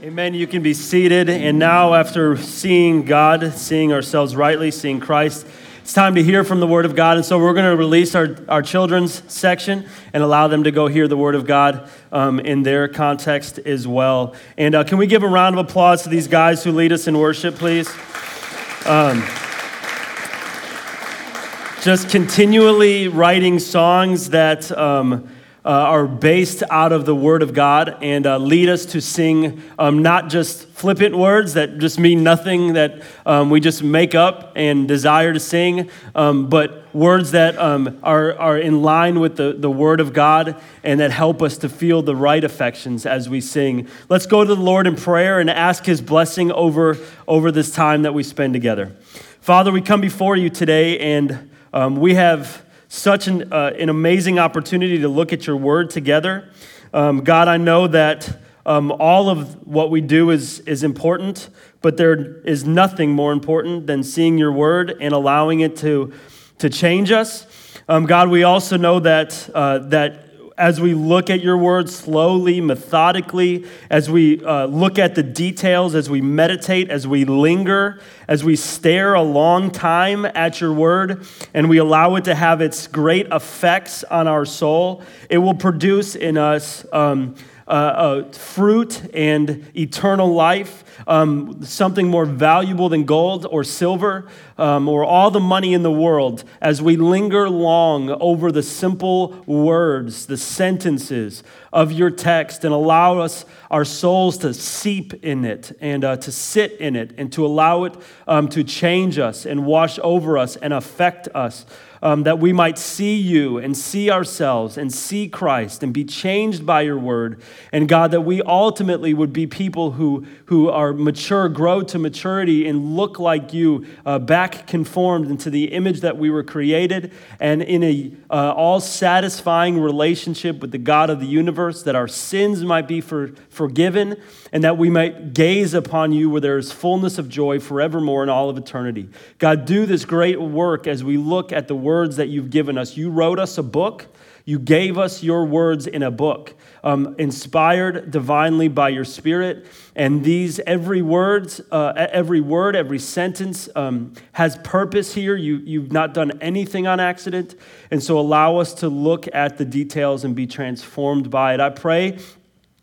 Amen. You can be seated. And now, after seeing God, seeing ourselves rightly, seeing Christ, it's time to hear from the Word of God. And so, we're going to release our, our children's section and allow them to go hear the Word of God um, in their context as well. And uh, can we give a round of applause to these guys who lead us in worship, please? Um, just continually writing songs that. Um, uh, are based out of the Word of God and uh, lead us to sing um, not just flippant words that just mean nothing that um, we just make up and desire to sing, um, but words that um, are, are in line with the, the Word of God and that help us to feel the right affections as we sing. Let's go to the Lord in prayer and ask His blessing over, over this time that we spend together. Father, we come before you today and um, we have such an, uh, an amazing opportunity to look at your word together. Um, God, I know that um, all of what we do is, is important, but there is nothing more important than seeing your word and allowing it to, to change us. Um, God, we also know that, uh, that as we look at your word slowly, methodically, as we uh, look at the details, as we meditate, as we linger, as we stare a long time at your word, and we allow it to have its great effects on our soul, it will produce in us. Um, uh, uh, fruit and eternal life, um, something more valuable than gold or silver um, or all the money in the world, as we linger long over the simple words, the sentences of your text, and allow us, our souls, to seep in it and uh, to sit in it and to allow it um, to change us and wash over us and affect us um, that we might see you and see ourselves and see Christ and be changed by your word. And God, that we ultimately would be people who, who are mature, grow to maturity, and look like you, uh, back conformed into the image that we were created, and in a uh, all satisfying relationship with the God of the universe, that our sins might be for, forgiven, and that we might gaze upon you where there is fullness of joy forevermore in all of eternity. God, do this great work as we look at the words that you've given us. You wrote us a book. You gave us your words in a book, um, inspired divinely by your Spirit. And these, every words, uh, every word, every sentence um, has purpose here. You, you've not done anything on accident. And so allow us to look at the details and be transformed by it. I pray,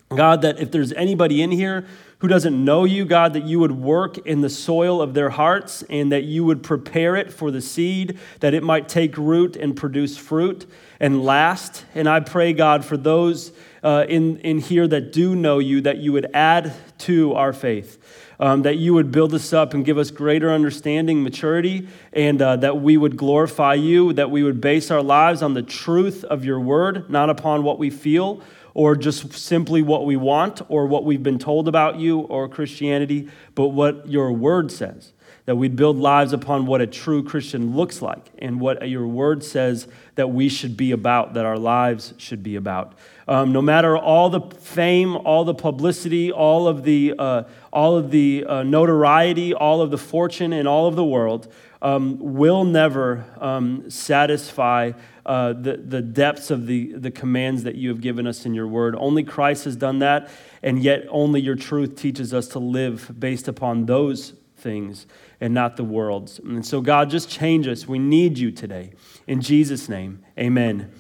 God, that if there's anybody in here who doesn't know you, God, that you would work in the soil of their hearts and that you would prepare it for the seed, that it might take root and produce fruit and last. And I pray, God, for those uh, in, in here that do know you, that you would add to our faith. Um, that you would build us up and give us greater understanding, maturity, and uh, that we would glorify you, that we would base our lives on the truth of your word, not upon what we feel or just simply what we want or what we've been told about you or Christianity, but what your word says. That we'd build lives upon what a true Christian looks like and what your word says that we should be about, that our lives should be about. Um, no matter all the fame, all the publicity, all of the, uh, all of the uh, notoriety, all of the fortune in all of the world, um, will never um, satisfy uh, the, the depths of the, the commands that you have given us in your word. Only Christ has done that, and yet only your truth teaches us to live based upon those things and not the world's. And so, God, just change us. We need you today. In Jesus' name, amen.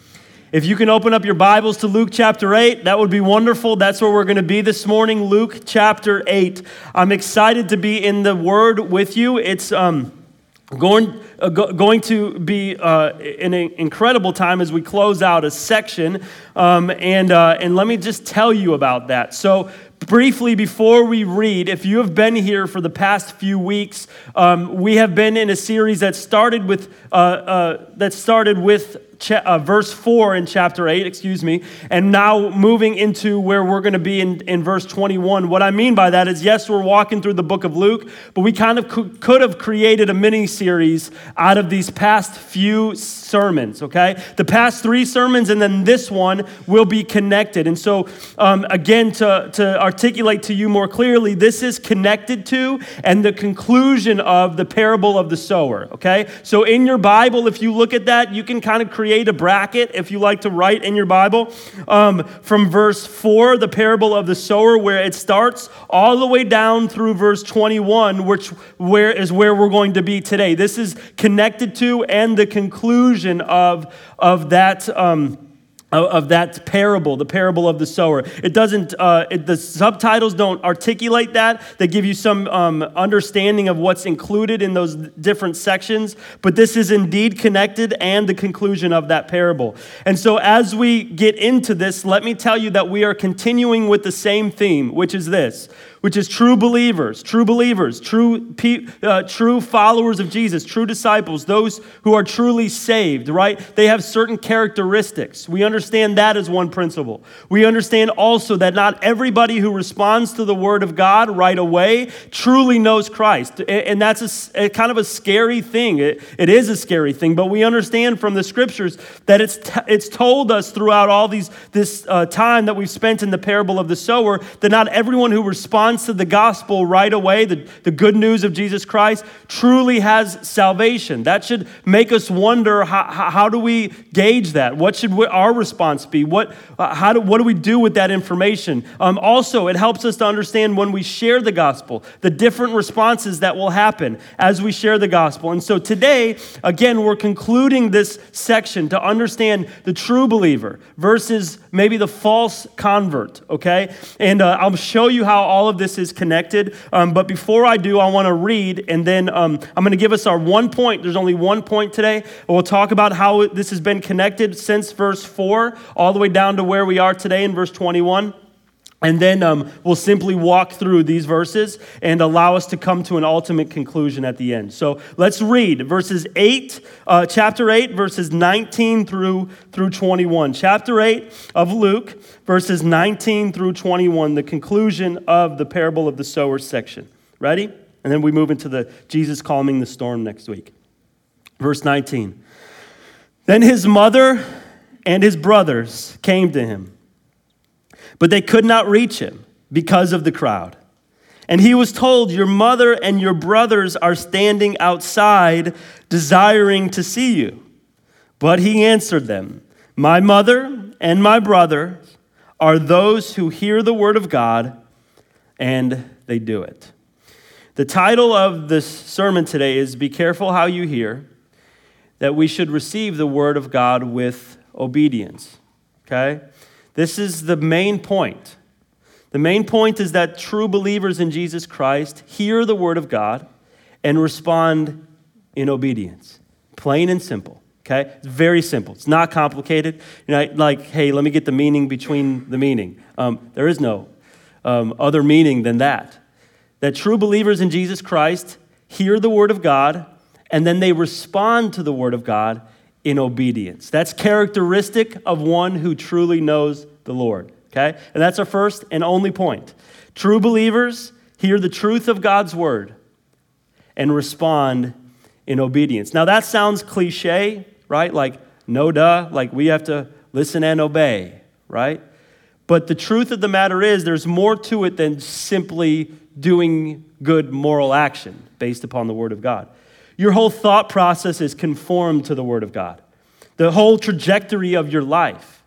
If you can open up your Bibles to Luke chapter 8, that would be wonderful. That's where we're going to be this morning, Luke chapter 8. I'm excited to be in the Word with you. It's um, going, uh, go, going to be uh, an incredible time as we close out a section. Um, and, uh, and let me just tell you about that. So, briefly, before we read, if you have been here for the past few weeks, um, we have been in a series that started with uh, uh, that started with cha- uh, verse 4 in chapter 8, excuse me, and now moving into where we're going to be in, in verse 21. What I mean by that is, yes, we're walking through the book of Luke, but we kind of could, could have created a mini series out of these past few sermons, okay? The past three sermons and then this one will be connected. And so, um, again, to, to articulate to you more clearly, this is connected to and the conclusion of the parable of the sower, okay? So, in your Bible, if you look at that, you can kind of create a bracket if you like to write in your Bible um, from verse 4, the parable of the sower, where it starts, all the way down through verse 21, which where is where we're going to be today. This is connected to and the conclusion of, of that. Um, of that parable, the parable of the sower. It doesn't, uh, it, the subtitles don't articulate that. They give you some um, understanding of what's included in those different sections, but this is indeed connected and the conclusion of that parable. And so, as we get into this, let me tell you that we are continuing with the same theme, which is this which is true believers, true believers, true, uh, true followers of Jesus, true disciples, those who are truly saved, right? They have certain characteristics. We understand that as one principle. We understand also that not everybody who responds to the word of God right away truly knows Christ. And that's a, a kind of a scary thing. It, it is a scary thing, but we understand from the scriptures that it's, t- it's told us throughout all these, this uh, time that we've spent in the parable of the sower that not everyone who responds responds to the gospel right away, the, the good news of Jesus Christ, truly has salvation. That should make us wonder how, how do we gauge that? What should we, our response be? What, uh, how do, what do we do with that information? Um, also, it helps us to understand when we share the gospel, the different responses that will happen as we share the gospel. And so today, again, we're concluding this section to understand the true believer versus maybe the false convert, okay? And uh, I'll show you how all of this is connected. Um, but before I do, I want to read, and then um, I'm going to give us our one point. There's only one point today. We'll talk about how this has been connected since verse 4 all the way down to where we are today in verse 21. And then um, we'll simply walk through these verses and allow us to come to an ultimate conclusion at the end. So let's read verses 8, uh, chapter 8, verses 19 through, through 21. Chapter 8 of Luke, verses 19 through 21, the conclusion of the parable of the sower section. Ready? And then we move into the Jesus calming the storm next week. Verse 19. Then his mother and his brothers came to him but they could not reach him because of the crowd. And he was told, Your mother and your brothers are standing outside, desiring to see you. But he answered them, My mother and my brothers are those who hear the word of God and they do it. The title of this sermon today is Be Careful How You Hear, that we should receive the word of God with obedience. Okay? This is the main point. The main point is that true believers in Jesus Christ hear the word of God and respond in obedience. Plain and simple. Okay? It's very simple. It's not complicated. You know, like, hey, let me get the meaning between the meaning. Um, there is no um, other meaning than that. That true believers in Jesus Christ hear the word of God and then they respond to the word of God in obedience. That's characteristic of one who truly knows the Lord. Okay? And that's our first and only point. True believers hear the truth of God's word and respond in obedience. Now that sounds cliche, right? Like, no duh, like we have to listen and obey, right? But the truth of the matter is, there's more to it than simply doing good moral action based upon the Word of God. Your whole thought process is conformed to the Word of God. The whole trajectory of your life,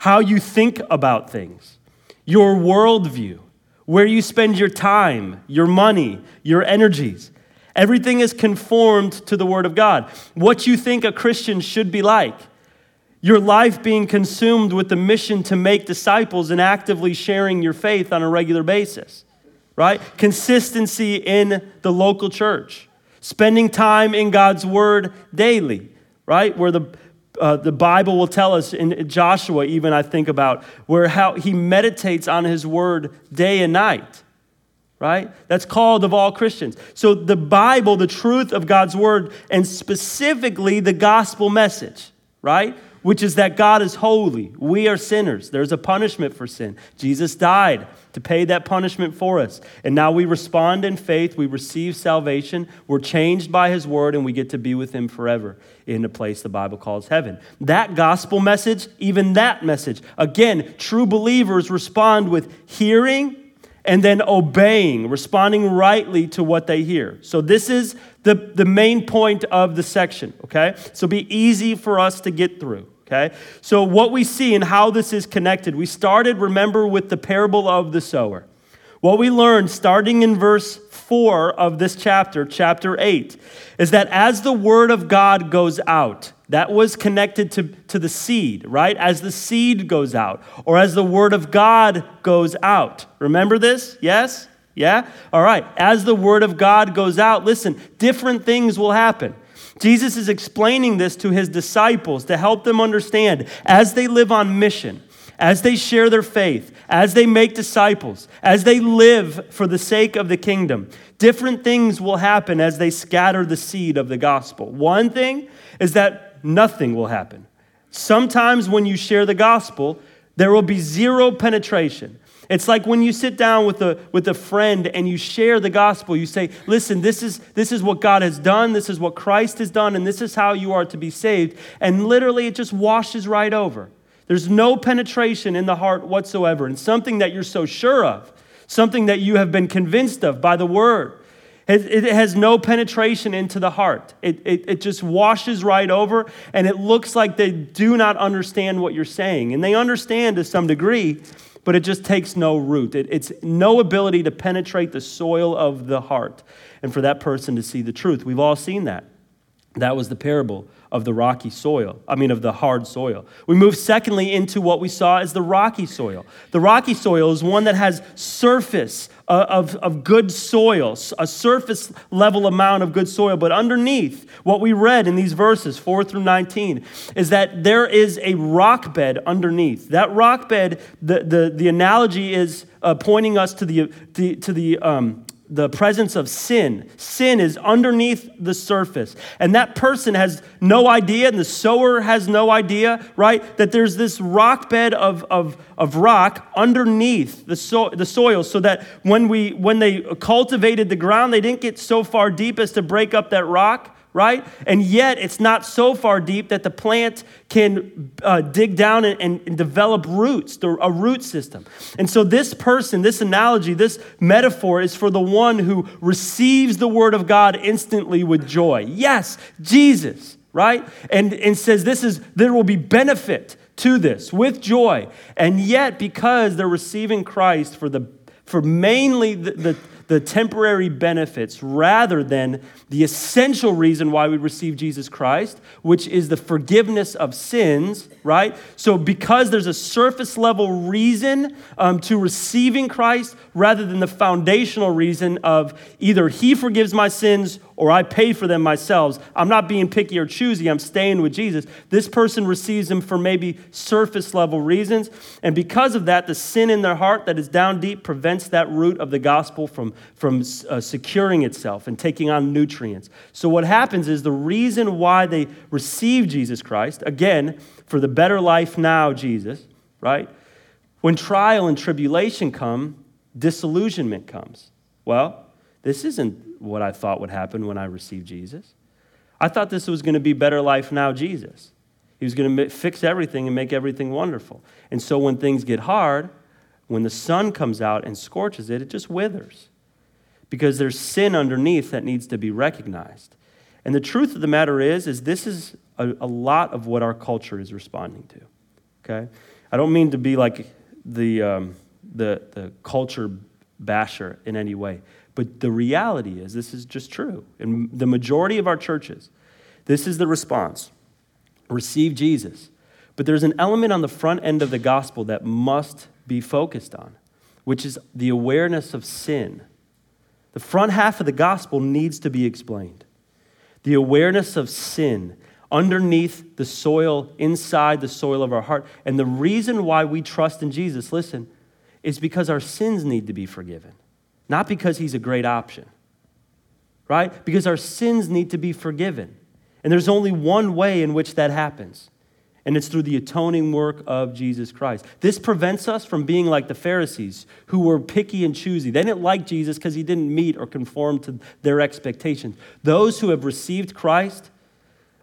how you think about things, your worldview, where you spend your time, your money, your energies. Everything is conformed to the Word of God. What you think a Christian should be like, your life being consumed with the mission to make disciples and actively sharing your faith on a regular basis, right? Consistency in the local church Spending time in God's Word daily, right? Where the uh, the Bible will tell us in Joshua, even I think about, where how he meditates on his word day and night, right? That's called of all Christians. So the Bible, the truth of God's word, and specifically the gospel message, right? Which is that God is holy. We are sinners. There's a punishment for sin. Jesus died to pay that punishment for us. And now we respond in faith. We receive salvation. We're changed by his word, and we get to be with him forever in a place the Bible calls heaven. That gospel message, even that message, again, true believers respond with hearing and then obeying, responding rightly to what they hear. So, this is the, the main point of the section, okay? So, be easy for us to get through. Okay? So, what we see and how this is connected, we started, remember, with the parable of the sower. What we learned starting in verse 4 of this chapter, chapter 8, is that as the word of God goes out, that was connected to, to the seed, right? As the seed goes out, or as the word of God goes out. Remember this? Yes? Yeah? All right. As the word of God goes out, listen, different things will happen. Jesus is explaining this to his disciples to help them understand as they live on mission, as they share their faith, as they make disciples, as they live for the sake of the kingdom, different things will happen as they scatter the seed of the gospel. One thing is that nothing will happen. Sometimes when you share the gospel, there will be zero penetration. It's like when you sit down with a, with a friend and you share the gospel, you say, Listen, this is, this is what God has done, this is what Christ has done, and this is how you are to be saved. And literally, it just washes right over. There's no penetration in the heart whatsoever, and something that you're so sure of, something that you have been convinced of by the word. It, has no penetration into the heart. It, it, it just washes right over, and it looks like they do not understand what you're saying. And they understand to some degree, but it just takes no root. It, it's no ability to penetrate the soil of the heart and for that person to see the truth. We've all seen that. That was the parable of the rocky soil, I mean, of the hard soil. We move secondly into what we saw as the rocky soil. The rocky soil is one that has surface uh, of, of good soil, a surface level amount of good soil. But underneath, what we read in these verses, 4 through 19, is that there is a rock bed underneath. That rock bed, the, the, the analogy is uh, pointing us to the, the to the um, the presence of sin. Sin is underneath the surface. And that person has no idea, and the sower has no idea, right? That there's this rock bed of, of, of rock underneath the, so, the soil so that when, we, when they cultivated the ground, they didn't get so far deep as to break up that rock right? And yet it's not so far deep that the plant can uh, dig down and, and, and develop roots, a root system. And so this person, this analogy, this metaphor is for the one who receives the word of God instantly with joy. Yes, Jesus, right? And, and says this is, there will be benefit to this with joy. And yet, because they're receiving Christ for the for mainly the, the the temporary benefits rather than the essential reason why we receive Jesus Christ, which is the forgiveness of sins, right? So, because there's a surface level reason um, to receiving Christ rather than the foundational reason of either He forgives my sins or I pay for them myself. I'm not being picky or choosy, I'm staying with Jesus. This person receives Him for maybe surface level reasons. And because of that, the sin in their heart that is down deep prevents that root of the gospel from, from uh, securing itself and taking on nutrients. So, what happens is the reason why they receive Jesus Christ, again, for the better life now, Jesus, right? When trial and tribulation come, disillusionment comes. Well, this isn't what I thought would happen when I received Jesus. I thought this was going to be better life now, Jesus. He was going to fix everything and make everything wonderful. And so when things get hard, when the sun comes out and scorches it, it just withers because there's sin underneath that needs to be recognized. And the truth of the matter is, is this is a, a lot of what our culture is responding to. Okay, I don't mean to be like the um, the the culture basher in any way, but the reality is this is just true. In the majority of our churches, this is the response: receive Jesus. But there's an element on the front end of the gospel that must be focused on, which is the awareness of sin. The front half of the gospel needs to be explained. The awareness of sin underneath the soil, inside the soil of our heart. And the reason why we trust in Jesus, listen, is because our sins need to be forgiven, not because he's a great option, right? Because our sins need to be forgiven. And there's only one way in which that happens, and it's through the atoning work of Jesus Christ. This prevents us from being like the Pharisees who were picky and choosy. They didn't like Jesus because he didn't meet or conform to their expectations. Those who have received Christ,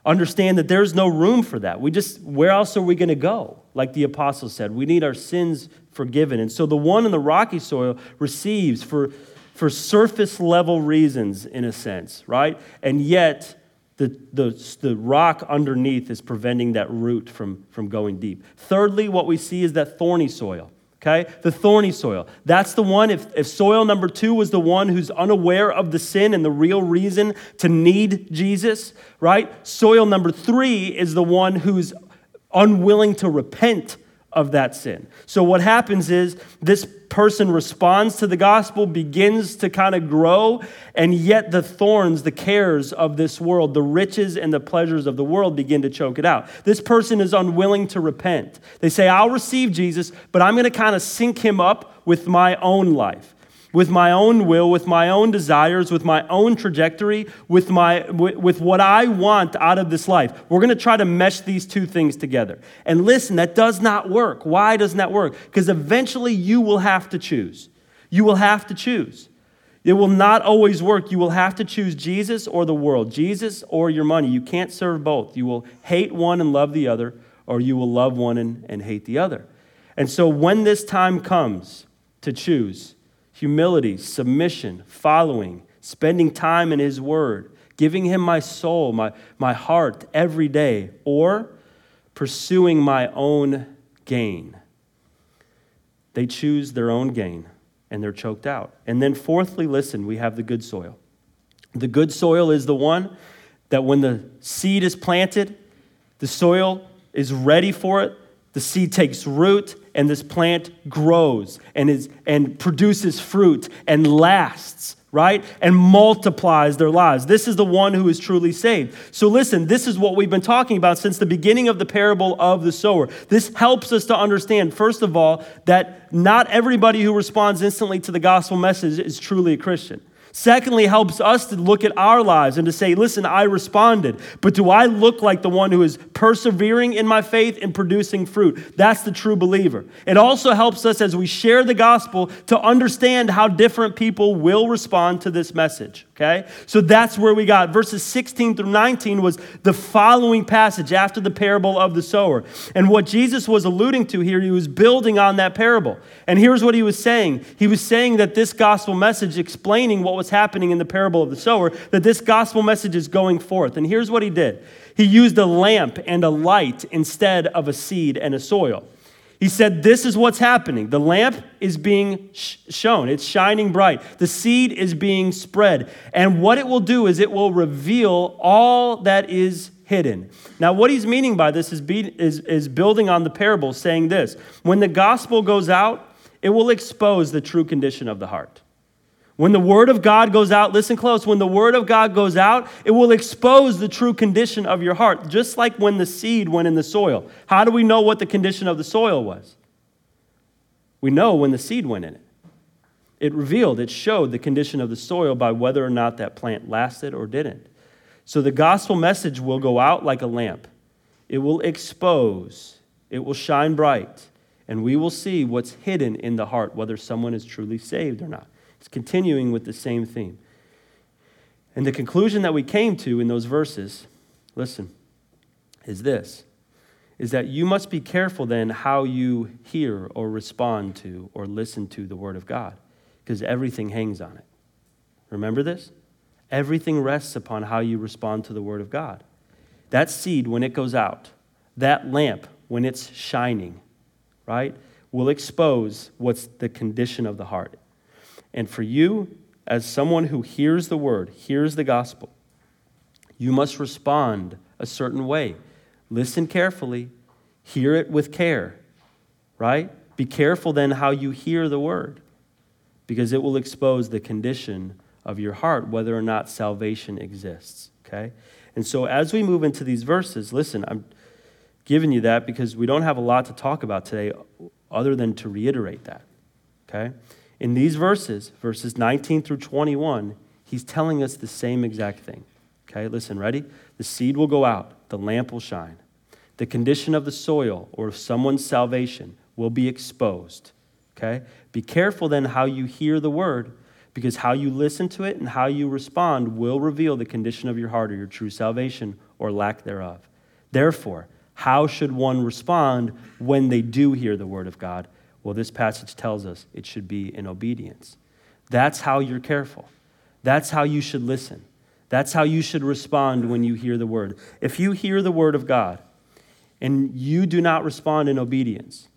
understand that there's no room for that. We just, where else are we going to go? Like the apostle said, we need our sins forgiven. And so the one in the rocky soil receives for, for surface level reasons, in a sense, right? And yet, the, the, the rock underneath is preventing that root from, from going deep. Thirdly, what we see is that thorny soil. Okay? The thorny soil. That's the one, if, if soil number two was the one who's unaware of the sin and the real reason to need Jesus, right? Soil number three is the one who's unwilling to repent of that sin. So what happens is this person responds to the gospel, begins to kind of grow, and yet the thorns, the cares of this world, the riches and the pleasures of the world begin to choke it out. This person is unwilling to repent. They say, I'll receive Jesus, but I'm going to kind of sync him up with my own life with my own will, with my own desires, with my own trajectory, with, my, with, with what I want out of this life. We're going to try to mesh these two things together. And listen, that does not work. Why doesn't that work? Because eventually you will have to choose. You will have to choose. It will not always work. You will have to choose Jesus or the world, Jesus or your money. You can't serve both. You will hate one and love the other, or you will love one and, and hate the other. And so when this time comes to choose, humility, submission, following, spending time in His Word, giving Him my soul, my, my heart every day, or pursuing my own gain. They choose their own gain and they're choked out. And then, fourthly, listen, we have the good soil. The good soil is the one that when the seed is planted, the soil is ready for it, the seed takes root, and this plant grows and, is, and produces fruit and lasts, right? And multiplies their lives. This is the one who is truly saved. So, listen, this is what we've been talking about since the beginning of the parable of the sower. This helps us to understand, first of all, that not everybody who responds instantly to the gospel message is truly a Christian. Secondly, helps us to look at our lives and to say, listen, I responded, but do I look like the one who is persevering in my faith and producing fruit? That's the true believer. It also helps us as we share the gospel to understand how different people will respond to this message. Okay? So that's where we got. Verses 16 through 19 was the following passage after the parable of the sower. And what Jesus was alluding to here, he was building on that parable. And here's what he was saying He was saying that this gospel message, explaining what was happening in the parable of the sower, that this gospel message is going forth. And here's what he did He used a lamp and a light instead of a seed and a soil. He said, This is what's happening. The lamp is being sh- shown, it's shining bright. The seed is being spread. And what it will do is it will reveal all that is hidden. Now, what he's meaning by this is, be, is, is building on the parable, saying this when the gospel goes out, it will expose the true condition of the heart. When the word of God goes out, listen close, when the word of God goes out, it will expose the true condition of your heart, just like when the seed went in the soil. How do we know what the condition of the soil was? We know when the seed went in it. It revealed, it showed the condition of the soil by whether or not that plant lasted or didn't. So the gospel message will go out like a lamp. It will expose, it will shine bright, and we will see what's hidden in the heart, whether someone is truly saved or not. It's continuing with the same theme. And the conclusion that we came to in those verses, listen, is this is that you must be careful then how you hear or respond to or listen to the Word of God, because everything hangs on it. Remember this? Everything rests upon how you respond to the Word of God. That seed, when it goes out, that lamp, when it's shining, right, will expose what's the condition of the heart. And for you, as someone who hears the word, hears the gospel, you must respond a certain way. Listen carefully, hear it with care, right? Be careful then how you hear the word, because it will expose the condition of your heart, whether or not salvation exists, okay? And so as we move into these verses, listen, I'm giving you that because we don't have a lot to talk about today other than to reiterate that. Okay? In these verses, verses 19 through 21, he's telling us the same exact thing. Okay, listen, ready? The seed will go out, the lamp will shine. The condition of the soil or of someone's salvation will be exposed. Okay? Be careful then how you hear the word, because how you listen to it and how you respond will reveal the condition of your heart or your true salvation or lack thereof. Therefore, how should one respond when they do hear the word of God? Well, this passage tells us it should be in obedience. That's how you're careful. That's how you should listen. That's how you should respond when you hear the word. If you hear the word of God and you do not respond in obedience,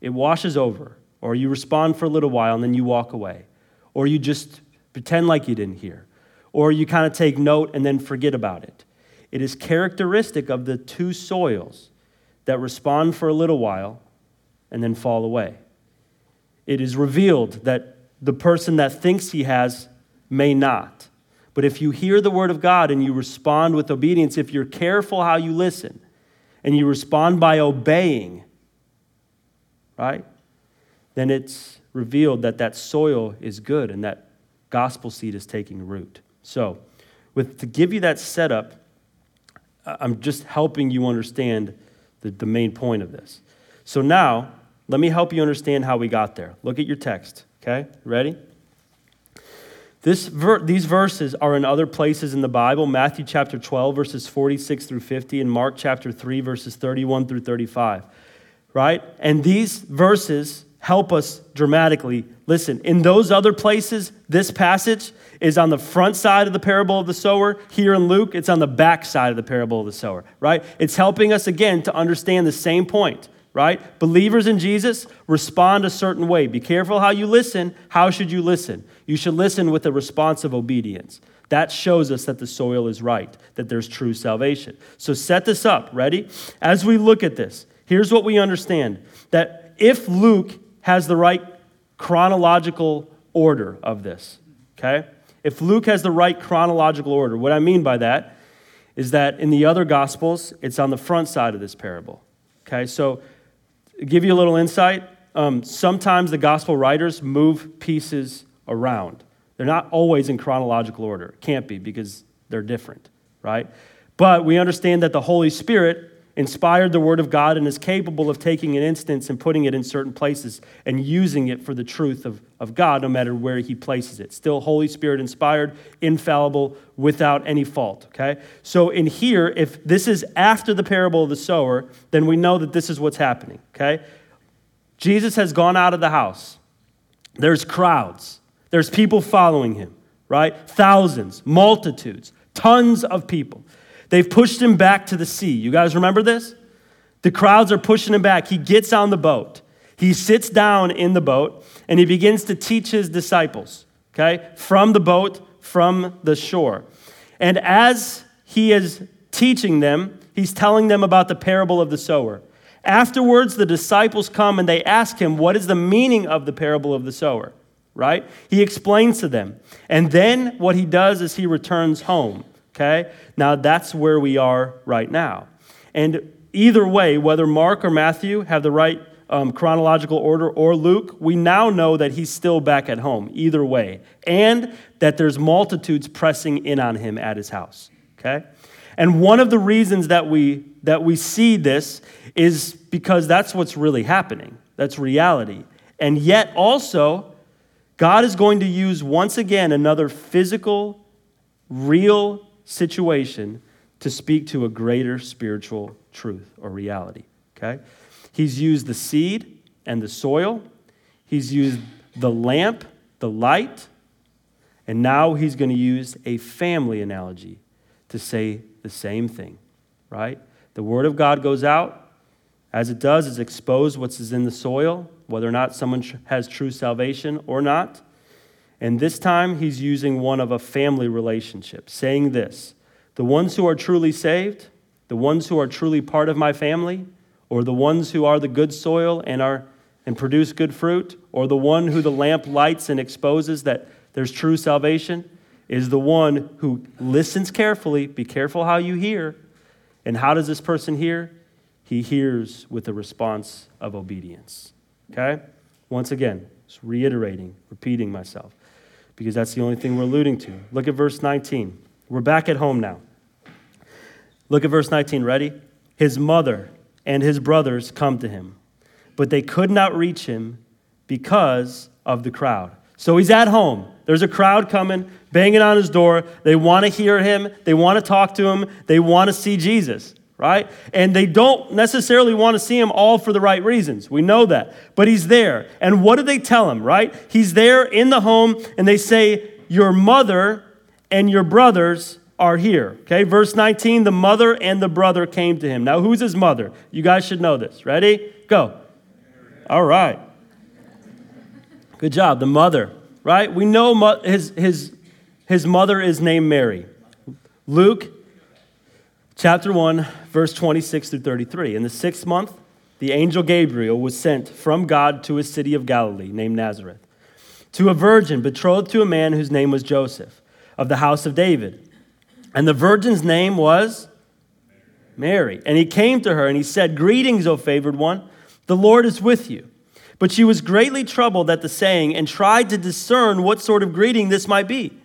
it washes over, or you respond for a little while and then you walk away, or you just pretend like you didn't hear, or you kind of take note and then forget about it. It is characteristic of the two soils that respond for a little while and then fall away. It is revealed that the person that thinks he has may not. But if you hear the word of God and you respond with obedience, if you're careful how you listen and you respond by obeying, right? Then it's revealed that that soil is good and that gospel seed is taking root. So, with to give you that setup, I'm just helping you understand the, the main point of this. So now, let me help you understand how we got there. Look at your text, okay? Ready? This ver- these verses are in other places in the Bible Matthew chapter 12, verses 46 through 50, and Mark chapter 3, verses 31 through 35. Right? And these verses help us dramatically. Listen, in those other places, this passage is on the front side of the parable of the sower. Here in Luke, it's on the back side of the parable of the sower, right? It's helping us again to understand the same point right? Believers in Jesus respond a certain way. Be careful how you listen. How should you listen? You should listen with a response of obedience. That shows us that the soil is right, that there's true salvation. So set this up. Ready? As we look at this, here's what we understand that if Luke has the right chronological order of this, okay? If Luke has the right chronological order, what I mean by that is that in the other gospels, it's on the front side of this parable. Okay, so give you a little insight, um, sometimes the gospel writers move pieces around. They're not always in chronological order. Can't be because they're different, right? But we understand that the Holy Spirit inspired the Word of God and is capable of taking an instance and putting it in certain places and using it for the truth of, of God, no matter where He places it. Still, Holy Spirit inspired, infallible, without any fault, okay? So, in here, if this is after the parable of the sower, then we know that this is what's happening, okay? Jesus has gone out of the house. There's crowds, there's people following him, right? Thousands, multitudes, tons of people. They've pushed him back to the sea. You guys remember this? The crowds are pushing him back. He gets on the boat. He sits down in the boat and he begins to teach his disciples, okay, from the boat, from the shore. And as he is teaching them, he's telling them about the parable of the sower. Afterwards, the disciples come and they ask him, What is the meaning of the parable of the sower? Right? He explains to them. And then what he does is he returns home. Okay? Now that's where we are right now. And either way, whether Mark or Matthew have the right um, chronological order or Luke, we now know that he's still back at home, either way, and that there's multitudes pressing in on him at his house. Okay? And one of the reasons that we, that we see this is because that's what's really happening. That's reality. And yet, also, God is going to use once again another physical, real situation to speak to a greater spiritual truth or reality. Okay? He's used the seed and the soil, he's used the lamp, the light, and now he's going to use a family analogy to say the same thing, right? The word of God goes out. As it does, it's exposed what's in the soil, whether or not someone has true salvation or not. And this time, he's using one of a family relationship, saying this The ones who are truly saved, the ones who are truly part of my family, or the ones who are the good soil and, are, and produce good fruit, or the one who the lamp lights and exposes that there's true salvation, is the one who listens carefully. Be careful how you hear. And how does this person hear? He hears with a response of obedience. Okay? Once again, just reiterating, repeating myself, because that's the only thing we're alluding to. Look at verse 19. We're back at home now. Look at verse 19. Ready? His mother and his brothers come to him, but they could not reach him because of the crowd. So he's at home. There's a crowd coming, banging on his door. They want to hear him, they want to talk to him, they want to see Jesus, right? And they don't necessarily want to see him all for the right reasons. We know that. But he's there. And what do they tell him, right? He's there in the home, and they say, Your mother and your brothers are here. Okay, verse 19 the mother and the brother came to him. Now, who's his mother? You guys should know this. Ready? Go. All right. Good job. The mother, right? We know his, his, his mother is named Mary. Luke chapter 1, verse 26 through 33. In the sixth month, the angel Gabriel was sent from God to a city of Galilee named Nazareth to a virgin betrothed to a man whose name was Joseph of the house of David. And the virgin's name was Mary. And he came to her and he said, Greetings, O favored one, the Lord is with you. But she was greatly troubled at the saying and tried to discern what sort of greeting this might be.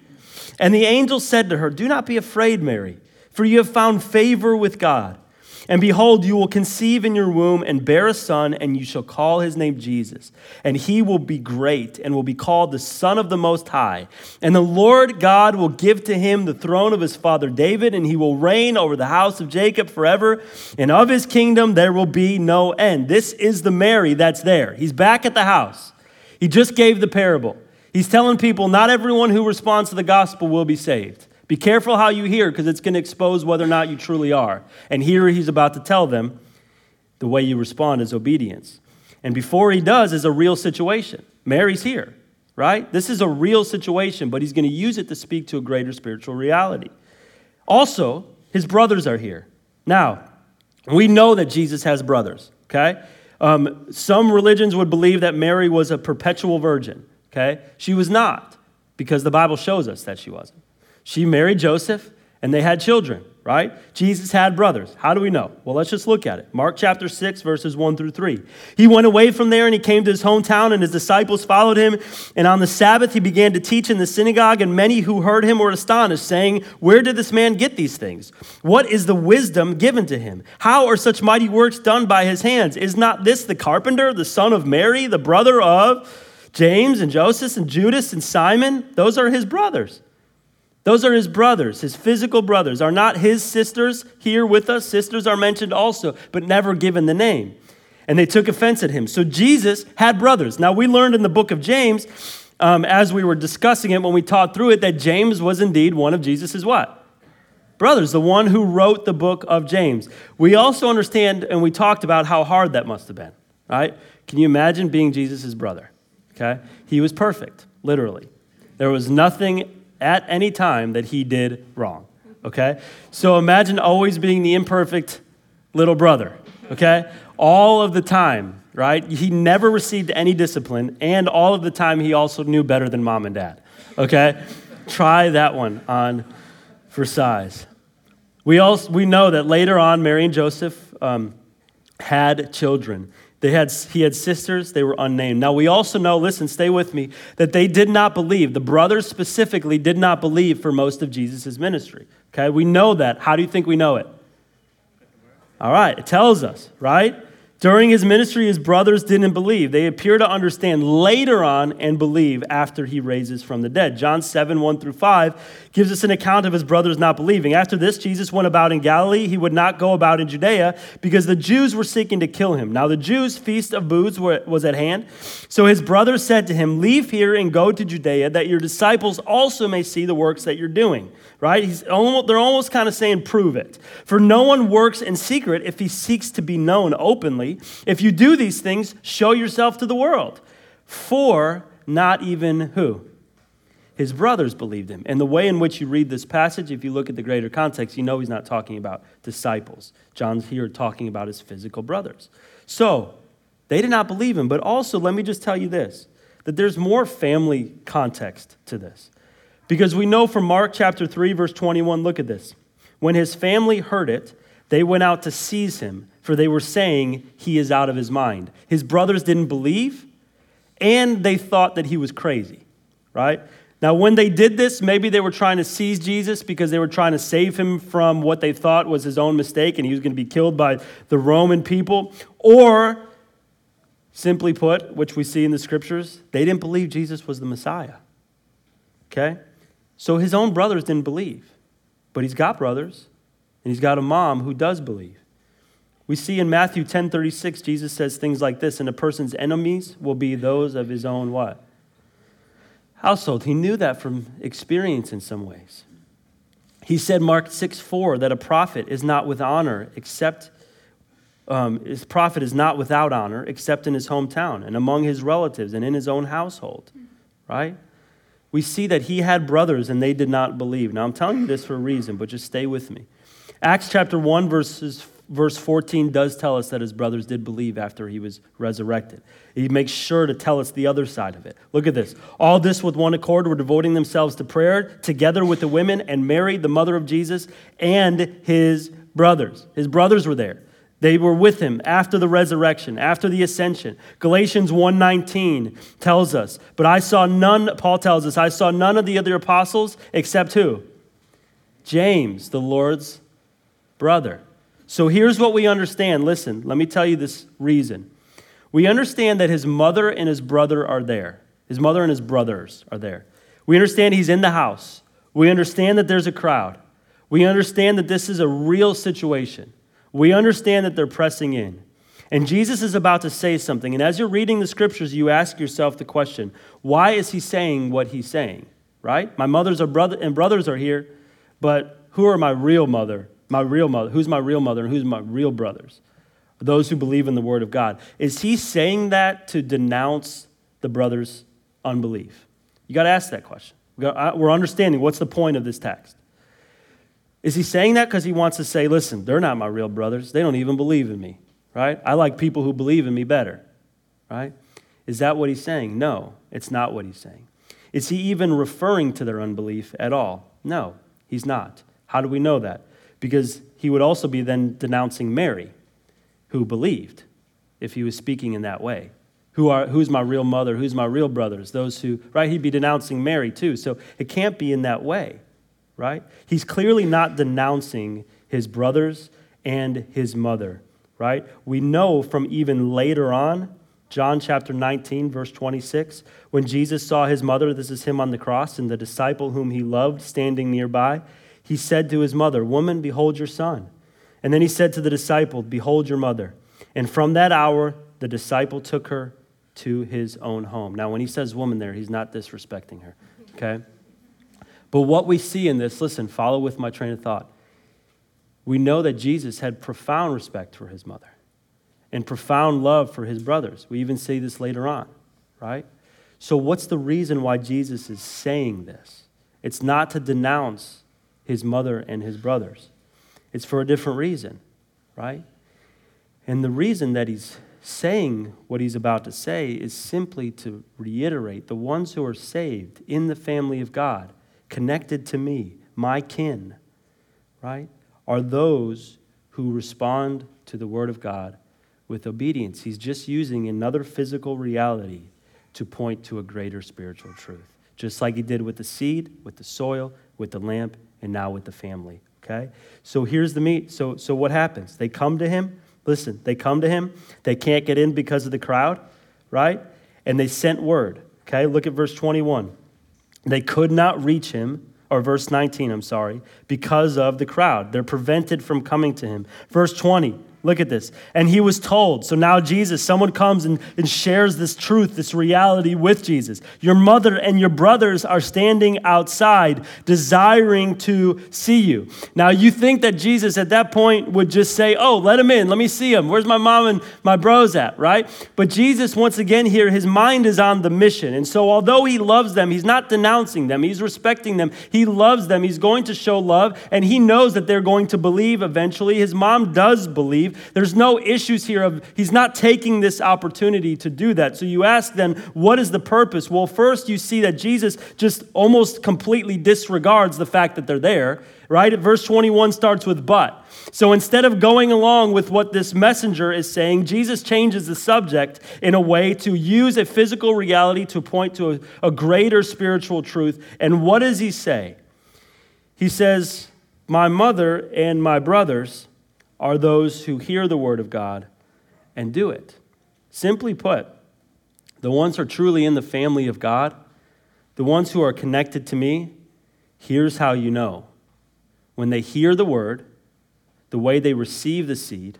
And the angel said to her, Do not be afraid, Mary, for you have found favor with God. And behold, you will conceive in your womb and bear a son, and you shall call his name Jesus. And he will be great and will be called the Son of the Most High. And the Lord God will give to him the throne of his father David, and he will reign over the house of Jacob forever. And of his kingdom there will be no end. This is the Mary that's there. He's back at the house. He just gave the parable. He's telling people not everyone who responds to the gospel will be saved. Be careful how you hear because it's going to expose whether or not you truly are. And here he's about to tell them the way you respond is obedience. And before he does is a real situation. Mary's here, right? This is a real situation, but he's going to use it to speak to a greater spiritual reality. Also, his brothers are here. Now, we know that Jesus has brothers, okay? Um, some religions would believe that Mary was a perpetual virgin, okay? She was not, because the Bible shows us that she wasn't. She married Joseph and they had children, right? Jesus had brothers. How do we know? Well, let's just look at it. Mark chapter 6, verses 1 through 3. He went away from there and he came to his hometown, and his disciples followed him. And on the Sabbath, he began to teach in the synagogue, and many who heard him were astonished, saying, Where did this man get these things? What is the wisdom given to him? How are such mighty works done by his hands? Is not this the carpenter, the son of Mary, the brother of James and Joseph and Judas and Simon? Those are his brothers. Those are his brothers, his physical brothers. Are not his sisters here with us? Sisters are mentioned also, but never given the name. And they took offense at him. So Jesus had brothers. Now, we learned in the book of James, um, as we were discussing it when we taught through it, that James was indeed one of Jesus's what? Brothers, the one who wrote the book of James. We also understand, and we talked about how hard that must have been, right? Can you imagine being Jesus' brother? Okay? He was perfect, literally. There was nothing at any time that he did wrong. Okay? So imagine always being the imperfect little brother. Okay? All of the time, right? He never received any discipline, and all of the time he also knew better than mom and dad. Okay? Try that one on for size. We, also, we know that later on, Mary and Joseph um, had children. They had, he had sisters, they were unnamed. Now, we also know, listen, stay with me, that they did not believe. The brothers specifically did not believe for most of Jesus' ministry. Okay, we know that. How do you think we know it? All right, it tells us, right? During his ministry, his brothers didn't believe. They appear to understand later on and believe after he raises from the dead. John 7, 1 through 5 gives us an account of his brothers not believing. After this, Jesus went about in Galilee. He would not go about in Judea because the Jews were seeking to kill him. Now, the Jews' feast of booths was at hand. So his brothers said to him, Leave here and go to Judea, that your disciples also may see the works that you're doing. Right? Almost, they're almost kind of saying, Prove it. For no one works in secret if he seeks to be known openly. If you do these things, show yourself to the world. For not even who? His brothers believed him. And the way in which you read this passage, if you look at the greater context, you know he's not talking about disciples. John's here talking about his physical brothers. So, they did not believe him. But also, let me just tell you this that there's more family context to this. Because we know from Mark chapter 3, verse 21, look at this. When his family heard it, they went out to seize him, for they were saying he is out of his mind. His brothers didn't believe, and they thought that he was crazy, right? Now, when they did this, maybe they were trying to seize Jesus because they were trying to save him from what they thought was his own mistake and he was going to be killed by the Roman people. Or, simply put, which we see in the scriptures, they didn't believe Jesus was the Messiah. Okay? So his own brothers didn't believe. But he's got brothers, and he's got a mom who does believe. We see in Matthew 10:36 Jesus says things like this, and a person's enemies will be those of his own what? household. He knew that from experience in some ways. He said, Mark 6 4, that a prophet is not with honor except, um, his prophet is not without honor except in his hometown and among his relatives and in his own household, right? We see that he had brothers and they did not believe. Now, I'm telling you this for a reason, but just stay with me. Acts chapter 1, verses verse 14 does tell us that his brothers did believe after he was resurrected. He makes sure to tell us the other side of it. Look at this. All this with one accord were devoting themselves to prayer together with the women and Mary, the mother of Jesus, and his brothers. His brothers were there. They were with him after the resurrection, after the ascension. Galatians 1:19 tells us, "But I saw none Paul tells us, I saw none of the other apostles except who? James, the Lord's brother." So here's what we understand. Listen, let me tell you this reason. We understand that his mother and his brother are there. His mother and his brothers are there. We understand he's in the house. We understand that there's a crowd. We understand that this is a real situation. We understand that they're pressing in. And Jesus is about to say something. And as you're reading the scriptures, you ask yourself the question why is he saying what he's saying? Right? My mothers are brother and brothers are here, but who are my real mother my real mother, who's my real mother, and who's my real brothers? Those who believe in the Word of God. Is he saying that to denounce the brothers' unbelief? You got to ask that question. We're understanding what's the point of this text. Is he saying that because he wants to say, listen, they're not my real brothers. They don't even believe in me, right? I like people who believe in me better, right? Is that what he's saying? No, it's not what he's saying. Is he even referring to their unbelief at all? No, he's not. How do we know that? Because he would also be then denouncing Mary, who believed, if he was speaking in that way. Who are, who's my real mother? Who's my real brothers? Those who, right? He'd be denouncing Mary too. So it can't be in that way, right? He's clearly not denouncing his brothers and his mother, right? We know from even later on, John chapter 19, verse 26, when Jesus saw his mother, this is him on the cross, and the disciple whom he loved standing nearby, he said to his mother, Woman, behold your son. And then he said to the disciple, Behold your mother. And from that hour, the disciple took her to his own home. Now, when he says woman there, he's not disrespecting her, okay? But what we see in this, listen, follow with my train of thought. We know that Jesus had profound respect for his mother and profound love for his brothers. We even see this later on, right? So, what's the reason why Jesus is saying this? It's not to denounce his mother and his brothers. It's for a different reason, right? And the reason that he's saying what he's about to say is simply to reiterate the ones who are saved in the family of God, connected to me, my kin, right, are those who respond to the word of God with obedience. He's just using another physical reality to point to a greater spiritual truth, just like he did with the seed, with the soil, with the lamp, and now with the family. Okay? So here's the meat. So, so what happens? They come to him. Listen, they come to him. They can't get in because of the crowd, right? And they sent word. Okay? Look at verse 21. They could not reach him, or verse 19, I'm sorry, because of the crowd. They're prevented from coming to him. Verse 20. Look at this. And he was told. So now Jesus, someone comes and, and shares this truth, this reality with Jesus. Your mother and your brothers are standing outside, desiring to see you. Now you think that Jesus at that point would just say, Oh, let him in. Let me see him. Where's my mom and my bros at, right? But Jesus, once again, here, his mind is on the mission. And so although he loves them, he's not denouncing them, he's respecting them. He loves them. He's going to show love, and he knows that they're going to believe eventually. His mom does believe leave. There's no issues here of he's not taking this opportunity to do that. So you ask then, what is the purpose? Well, first you see that Jesus just almost completely disregards the fact that they're there, right? Verse 21 starts with but. So instead of going along with what this messenger is saying, Jesus changes the subject in a way to use a physical reality to point to a, a greater spiritual truth. And what does he say? He says, My mother and my brothers are those who hear the word of God and do it. Simply put, the ones who are truly in the family of God, the ones who are connected to me, here's how you know. When they hear the word, the way they receive the seed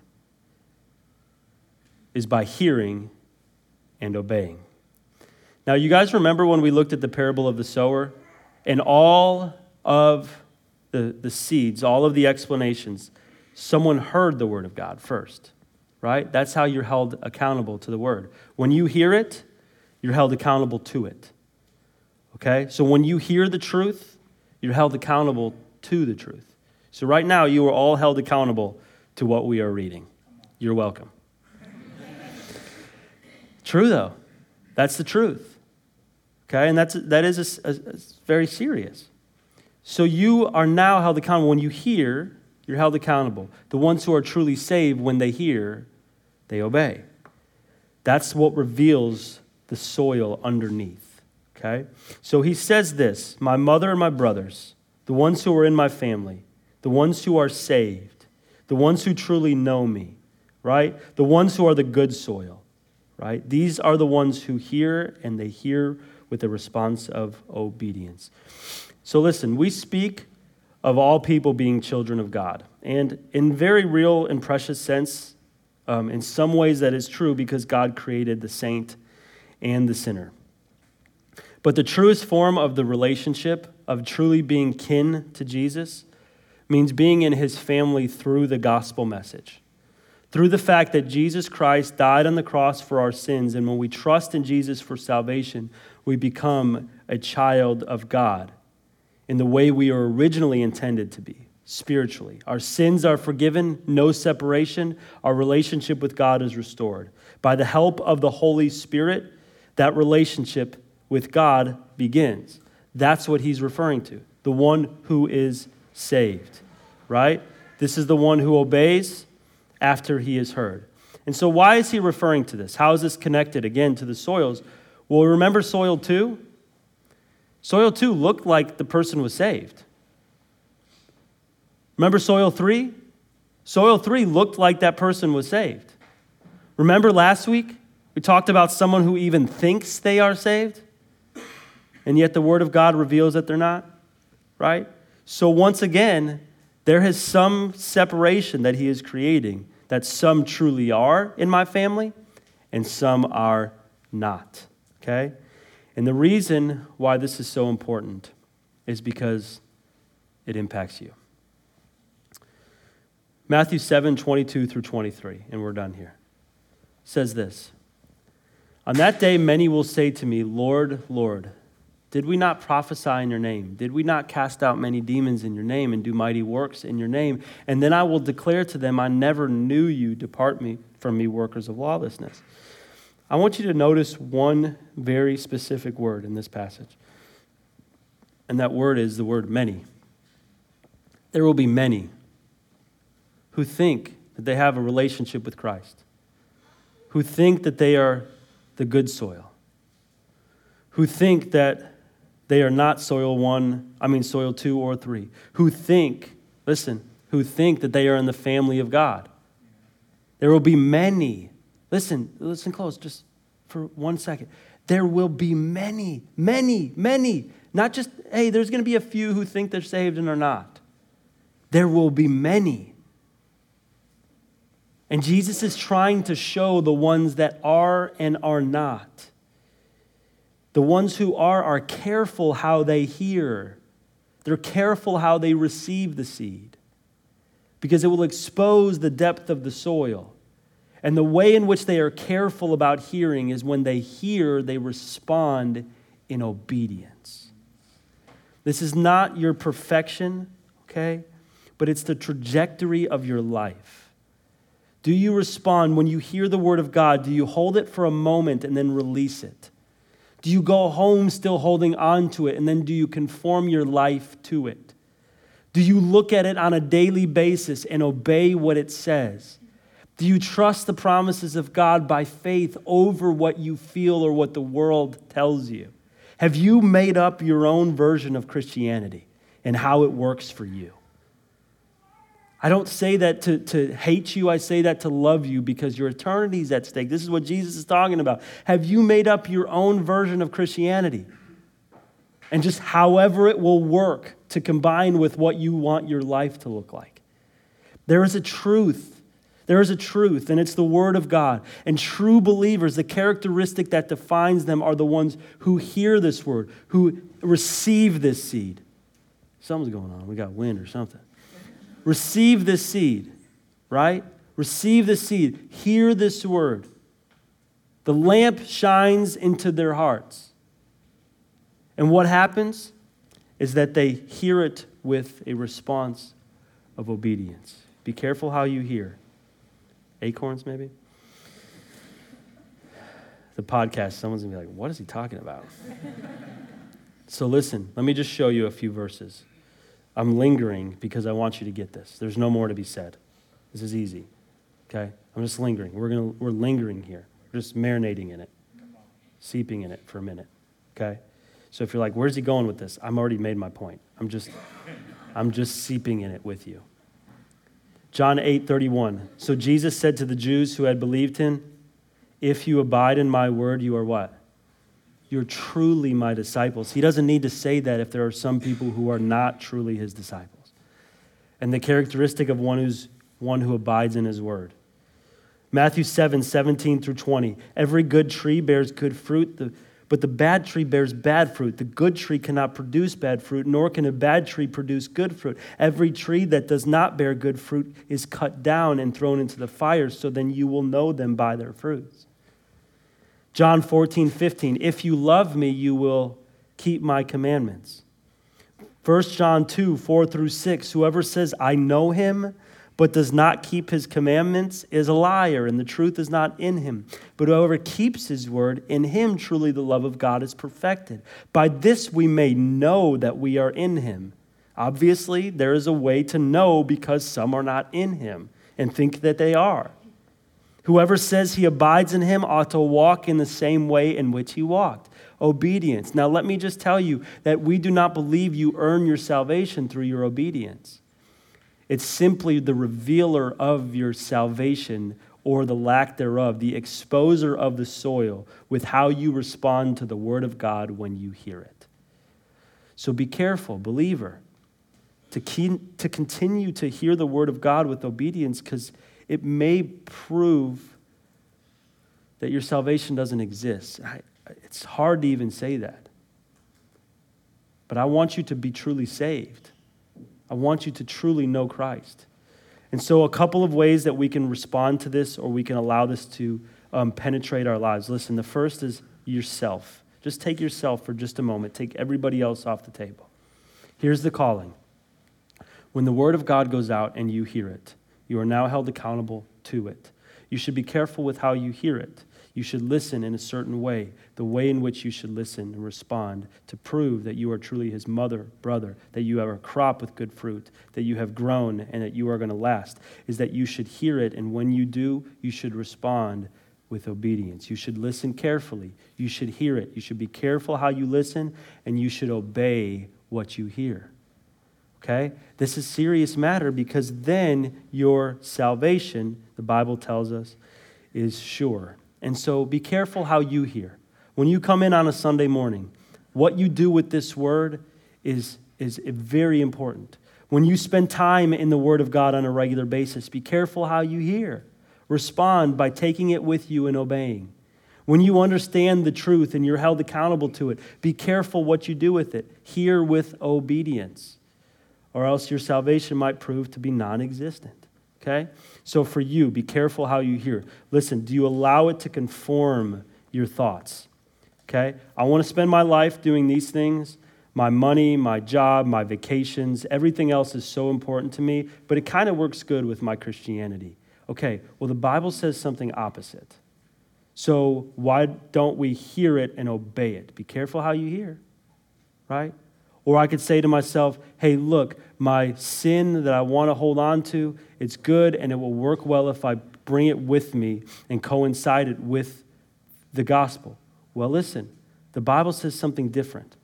is by hearing and obeying. Now, you guys remember when we looked at the parable of the sower and all of the, the seeds, all of the explanations, someone heard the word of God first, right? That's how you're held accountable to the word. When you hear it, you're held accountable to it. Okay? So when you hear the truth, you're held accountable to the truth. So, right now, you are all held accountable to what we are reading. You're welcome. True, though. That's the truth. Okay? And that's, that is a, a, a very serious. So, you are now held accountable. When you hear, you're held accountable. The ones who are truly saved, when they hear, they obey. That's what reveals the soil underneath. Okay? So he says this My mother and my brothers, the ones who are in my family, the ones who are saved, the ones who truly know me, right? The ones who are the good soil, right? These are the ones who hear and they hear with a response of obedience. So listen, we speak of all people being children of God. And in very real and precious sense, um, in some ways that is true because God created the saint and the sinner. But the truest form of the relationship of truly being kin to Jesus means being in his family through the gospel message. Through the fact that Jesus Christ died on the cross for our sins, and when we trust in Jesus for salvation, we become a child of God in the way we are originally intended to be, spiritually. Our sins are forgiven, no separation. Our relationship with God is restored. By the help of the Holy Spirit, that relationship with God begins. That's what he's referring to the one who is saved, right? This is the one who obeys after he is heard. And so, why is he referring to this? How is this connected again to the soils? Well, remember soil two? Soil two looked like the person was saved. Remember soil three? Soil three looked like that person was saved. Remember last week? We talked about someone who even thinks they are saved, and yet the Word of God reveals that they're not, right? So, once again, there is some separation that he is creating, that some truly are in my family and some are not. Okay? And the reason why this is so important is because it impacts you. Matthew 7 22 through 23, and we're done here, says this On that day, many will say to me, Lord, Lord, did we not prophesy in your name? Did we not cast out many demons in your name and do mighty works in your name? And then I will declare to them, I never knew you. Depart me from me, workers of lawlessness. I want you to notice one very specific word in this passage. And that word is the word many. There will be many who think that they have a relationship with Christ, who think that they are the good soil, who think that they are not soil one, I mean, soil two or three, who think, listen, who think that they are in the family of God. There will be many. Listen, listen close, just for one second. There will be many, many, many. Not just, hey, there's going to be a few who think they're saved and are not. There will be many. And Jesus is trying to show the ones that are and are not the ones who are are careful how they hear. They're careful how they receive the seed because it will expose the depth of the soil. And the way in which they are careful about hearing is when they hear, they respond in obedience. This is not your perfection, okay? But it's the trajectory of your life. Do you respond when you hear the word of God? Do you hold it for a moment and then release it? Do you go home still holding on to it and then do you conform your life to it? Do you look at it on a daily basis and obey what it says? Do you trust the promises of God by faith over what you feel or what the world tells you? Have you made up your own version of Christianity and how it works for you? I don't say that to, to hate you, I say that to love you because your eternity is at stake. This is what Jesus is talking about. Have you made up your own version of Christianity? And just however it will work to combine with what you want your life to look like. There is a truth. There is a truth, and it's the Word of God. And true believers, the characteristic that defines them are the ones who hear this Word, who receive this seed. Something's going on. We got wind or something. Receive this seed, right? Receive the seed. Hear this word. The lamp shines into their hearts. And what happens is that they hear it with a response of obedience. Be careful how you hear. Acorns, maybe? The podcast, someone's gonna be like, what is he talking about? so listen, let me just show you a few verses. I'm lingering because I want you to get this. There's no more to be said. This is easy. Okay? I'm just lingering. We're, gonna, we're lingering here. We're just marinating in it, seeping in it for a minute. Okay? So if you're like, where's he going with this? I'm already made my point. I'm just, I'm just seeping in it with you. John 8 31. So Jesus said to the Jews who had believed him, If you abide in my word, you are what? You're truly my disciples. He doesn't need to say that if there are some people who are not truly his disciples. And the characteristic of one who's one who abides in his word. Matthew 7, 17 through 20. Every good tree bears good fruit, the, but the bad tree bears bad fruit. The good tree cannot produce bad fruit, nor can a bad tree produce good fruit. Every tree that does not bear good fruit is cut down and thrown into the fire, so then you will know them by their fruits. John 14, 15. If you love me, you will keep my commandments. 1 John 2, 4 through 6. Whoever says, I know him, but does not keep his commandments is a liar, and the truth is not in him. But whoever keeps his word, in him truly the love of God is perfected. By this we may know that we are in him. Obviously, there is a way to know because some are not in him and think that they are. Whoever says he abides in him ought to walk in the same way in which he walked. Obedience. Now, let me just tell you that we do not believe you earn your salvation through your obedience. It's simply the revealer of your salvation or the lack thereof, the exposer of the soil with how you respond to the word of God when you hear it. So be careful, believer, to, to continue to hear the word of God with obedience because it may prove that your salvation doesn't exist. I, it's hard to even say that. But I want you to be truly saved. I want you to truly know Christ. And so, a couple of ways that we can respond to this or we can allow this to um, penetrate our lives. Listen, the first is yourself. Just take yourself for just a moment, take everybody else off the table. Here's the calling when the word of God goes out and you hear it, you are now held accountable to it. You should be careful with how you hear it. You should listen in a certain way, the way in which you should listen and respond to prove that you are truly his mother, brother, that you are a crop with good fruit, that you have grown and that you are going to last, is that you should hear it, and when you do, you should respond with obedience. You should listen carefully. You should hear it. You should be careful how you listen, and you should obey what you hear. Okay? This is serious matter because then your salvation, the Bible tells us, is sure. And so be careful how you hear. When you come in on a Sunday morning, what you do with this word is, is very important. When you spend time in the Word of God on a regular basis, be careful how you hear. Respond by taking it with you and obeying. When you understand the truth and you're held accountable to it, be careful what you do with it. Hear with obedience or else your salvation might prove to be non existent. Okay? So for you, be careful how you hear. Listen, do you allow it to conform your thoughts? Okay? I want to spend my life doing these things. My money, my job, my vacations, everything else is so important to me, but it kind of works good with my Christianity. Okay, well, the Bible says something opposite. So why don't we hear it and obey it? Be careful how you hear, right? Or I could say to myself, hey, look, my sin that I want to hold on to, it's good and it will work well if I bring it with me and coincide it with the gospel. Well, listen, the Bible says something different.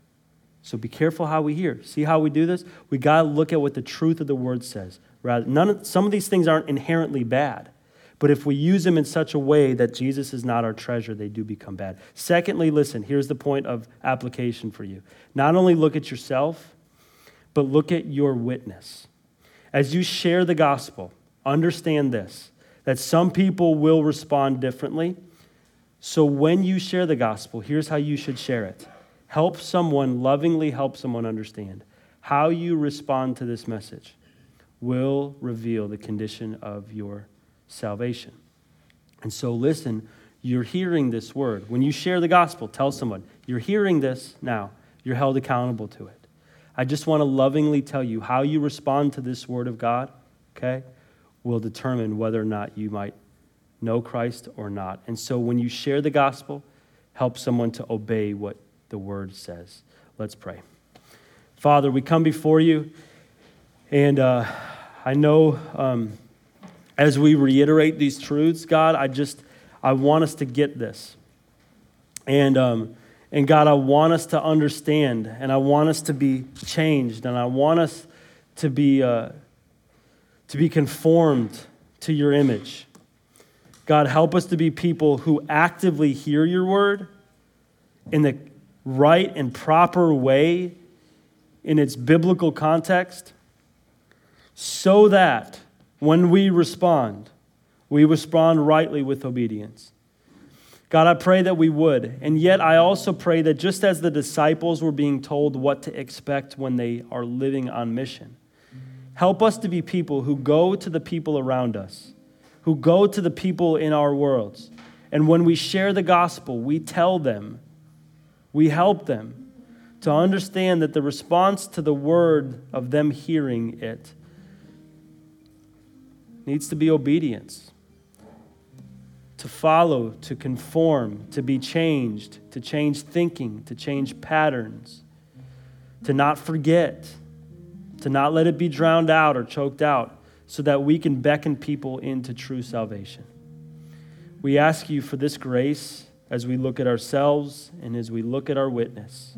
So be careful how we hear. See how we do this? We got to look at what the truth of the word says. Rather, none of, some of these things aren't inherently bad. But if we use them in such a way that Jesus is not our treasure, they do become bad. Secondly, listen, here's the point of application for you. Not only look at yourself, but look at your witness. As you share the gospel, understand this that some people will respond differently. So when you share the gospel, here's how you should share it help someone, lovingly help someone understand. How you respond to this message will reveal the condition of your salvation. And so, listen, you're hearing this word. When you share the gospel, tell someone, you're hearing this now. You're held accountable to it. I just want to lovingly tell you how you respond to this word of God, okay, will determine whether or not you might know Christ or not. And so, when you share the gospel, help someone to obey what the word says. Let's pray. Father, we come before you, and uh, I know. Um, as we reiterate these truths, God, I just, I want us to get this. And, um, and God, I want us to understand, and I want us to be changed, and I want us to be, uh, to be conformed to your image. God, help us to be people who actively hear your word in the right and proper way in its biblical context so that when we respond, we respond rightly with obedience. God, I pray that we would. And yet, I also pray that just as the disciples were being told what to expect when they are living on mission, help us to be people who go to the people around us, who go to the people in our worlds. And when we share the gospel, we tell them, we help them to understand that the response to the word of them hearing it needs to be obedience. To follow, to conform, to be changed, to change thinking, to change patterns, to not forget, to not let it be drowned out or choked out, so that we can beckon people into true salvation. We ask you for this grace as we look at ourselves and as we look at our witness,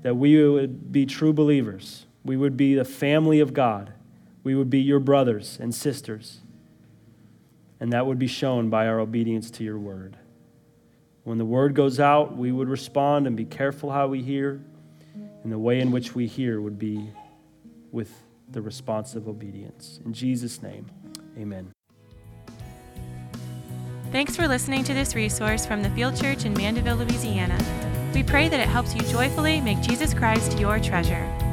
that we would be true believers. We would be the family of God we would be your brothers and sisters. And that would be shown by our obedience to your word. When the word goes out, we would respond and be careful how we hear. And the way in which we hear would be with the response of obedience. In Jesus' name, amen. Thanks for listening to this resource from the Field Church in Mandeville, Louisiana. We pray that it helps you joyfully make Jesus Christ your treasure.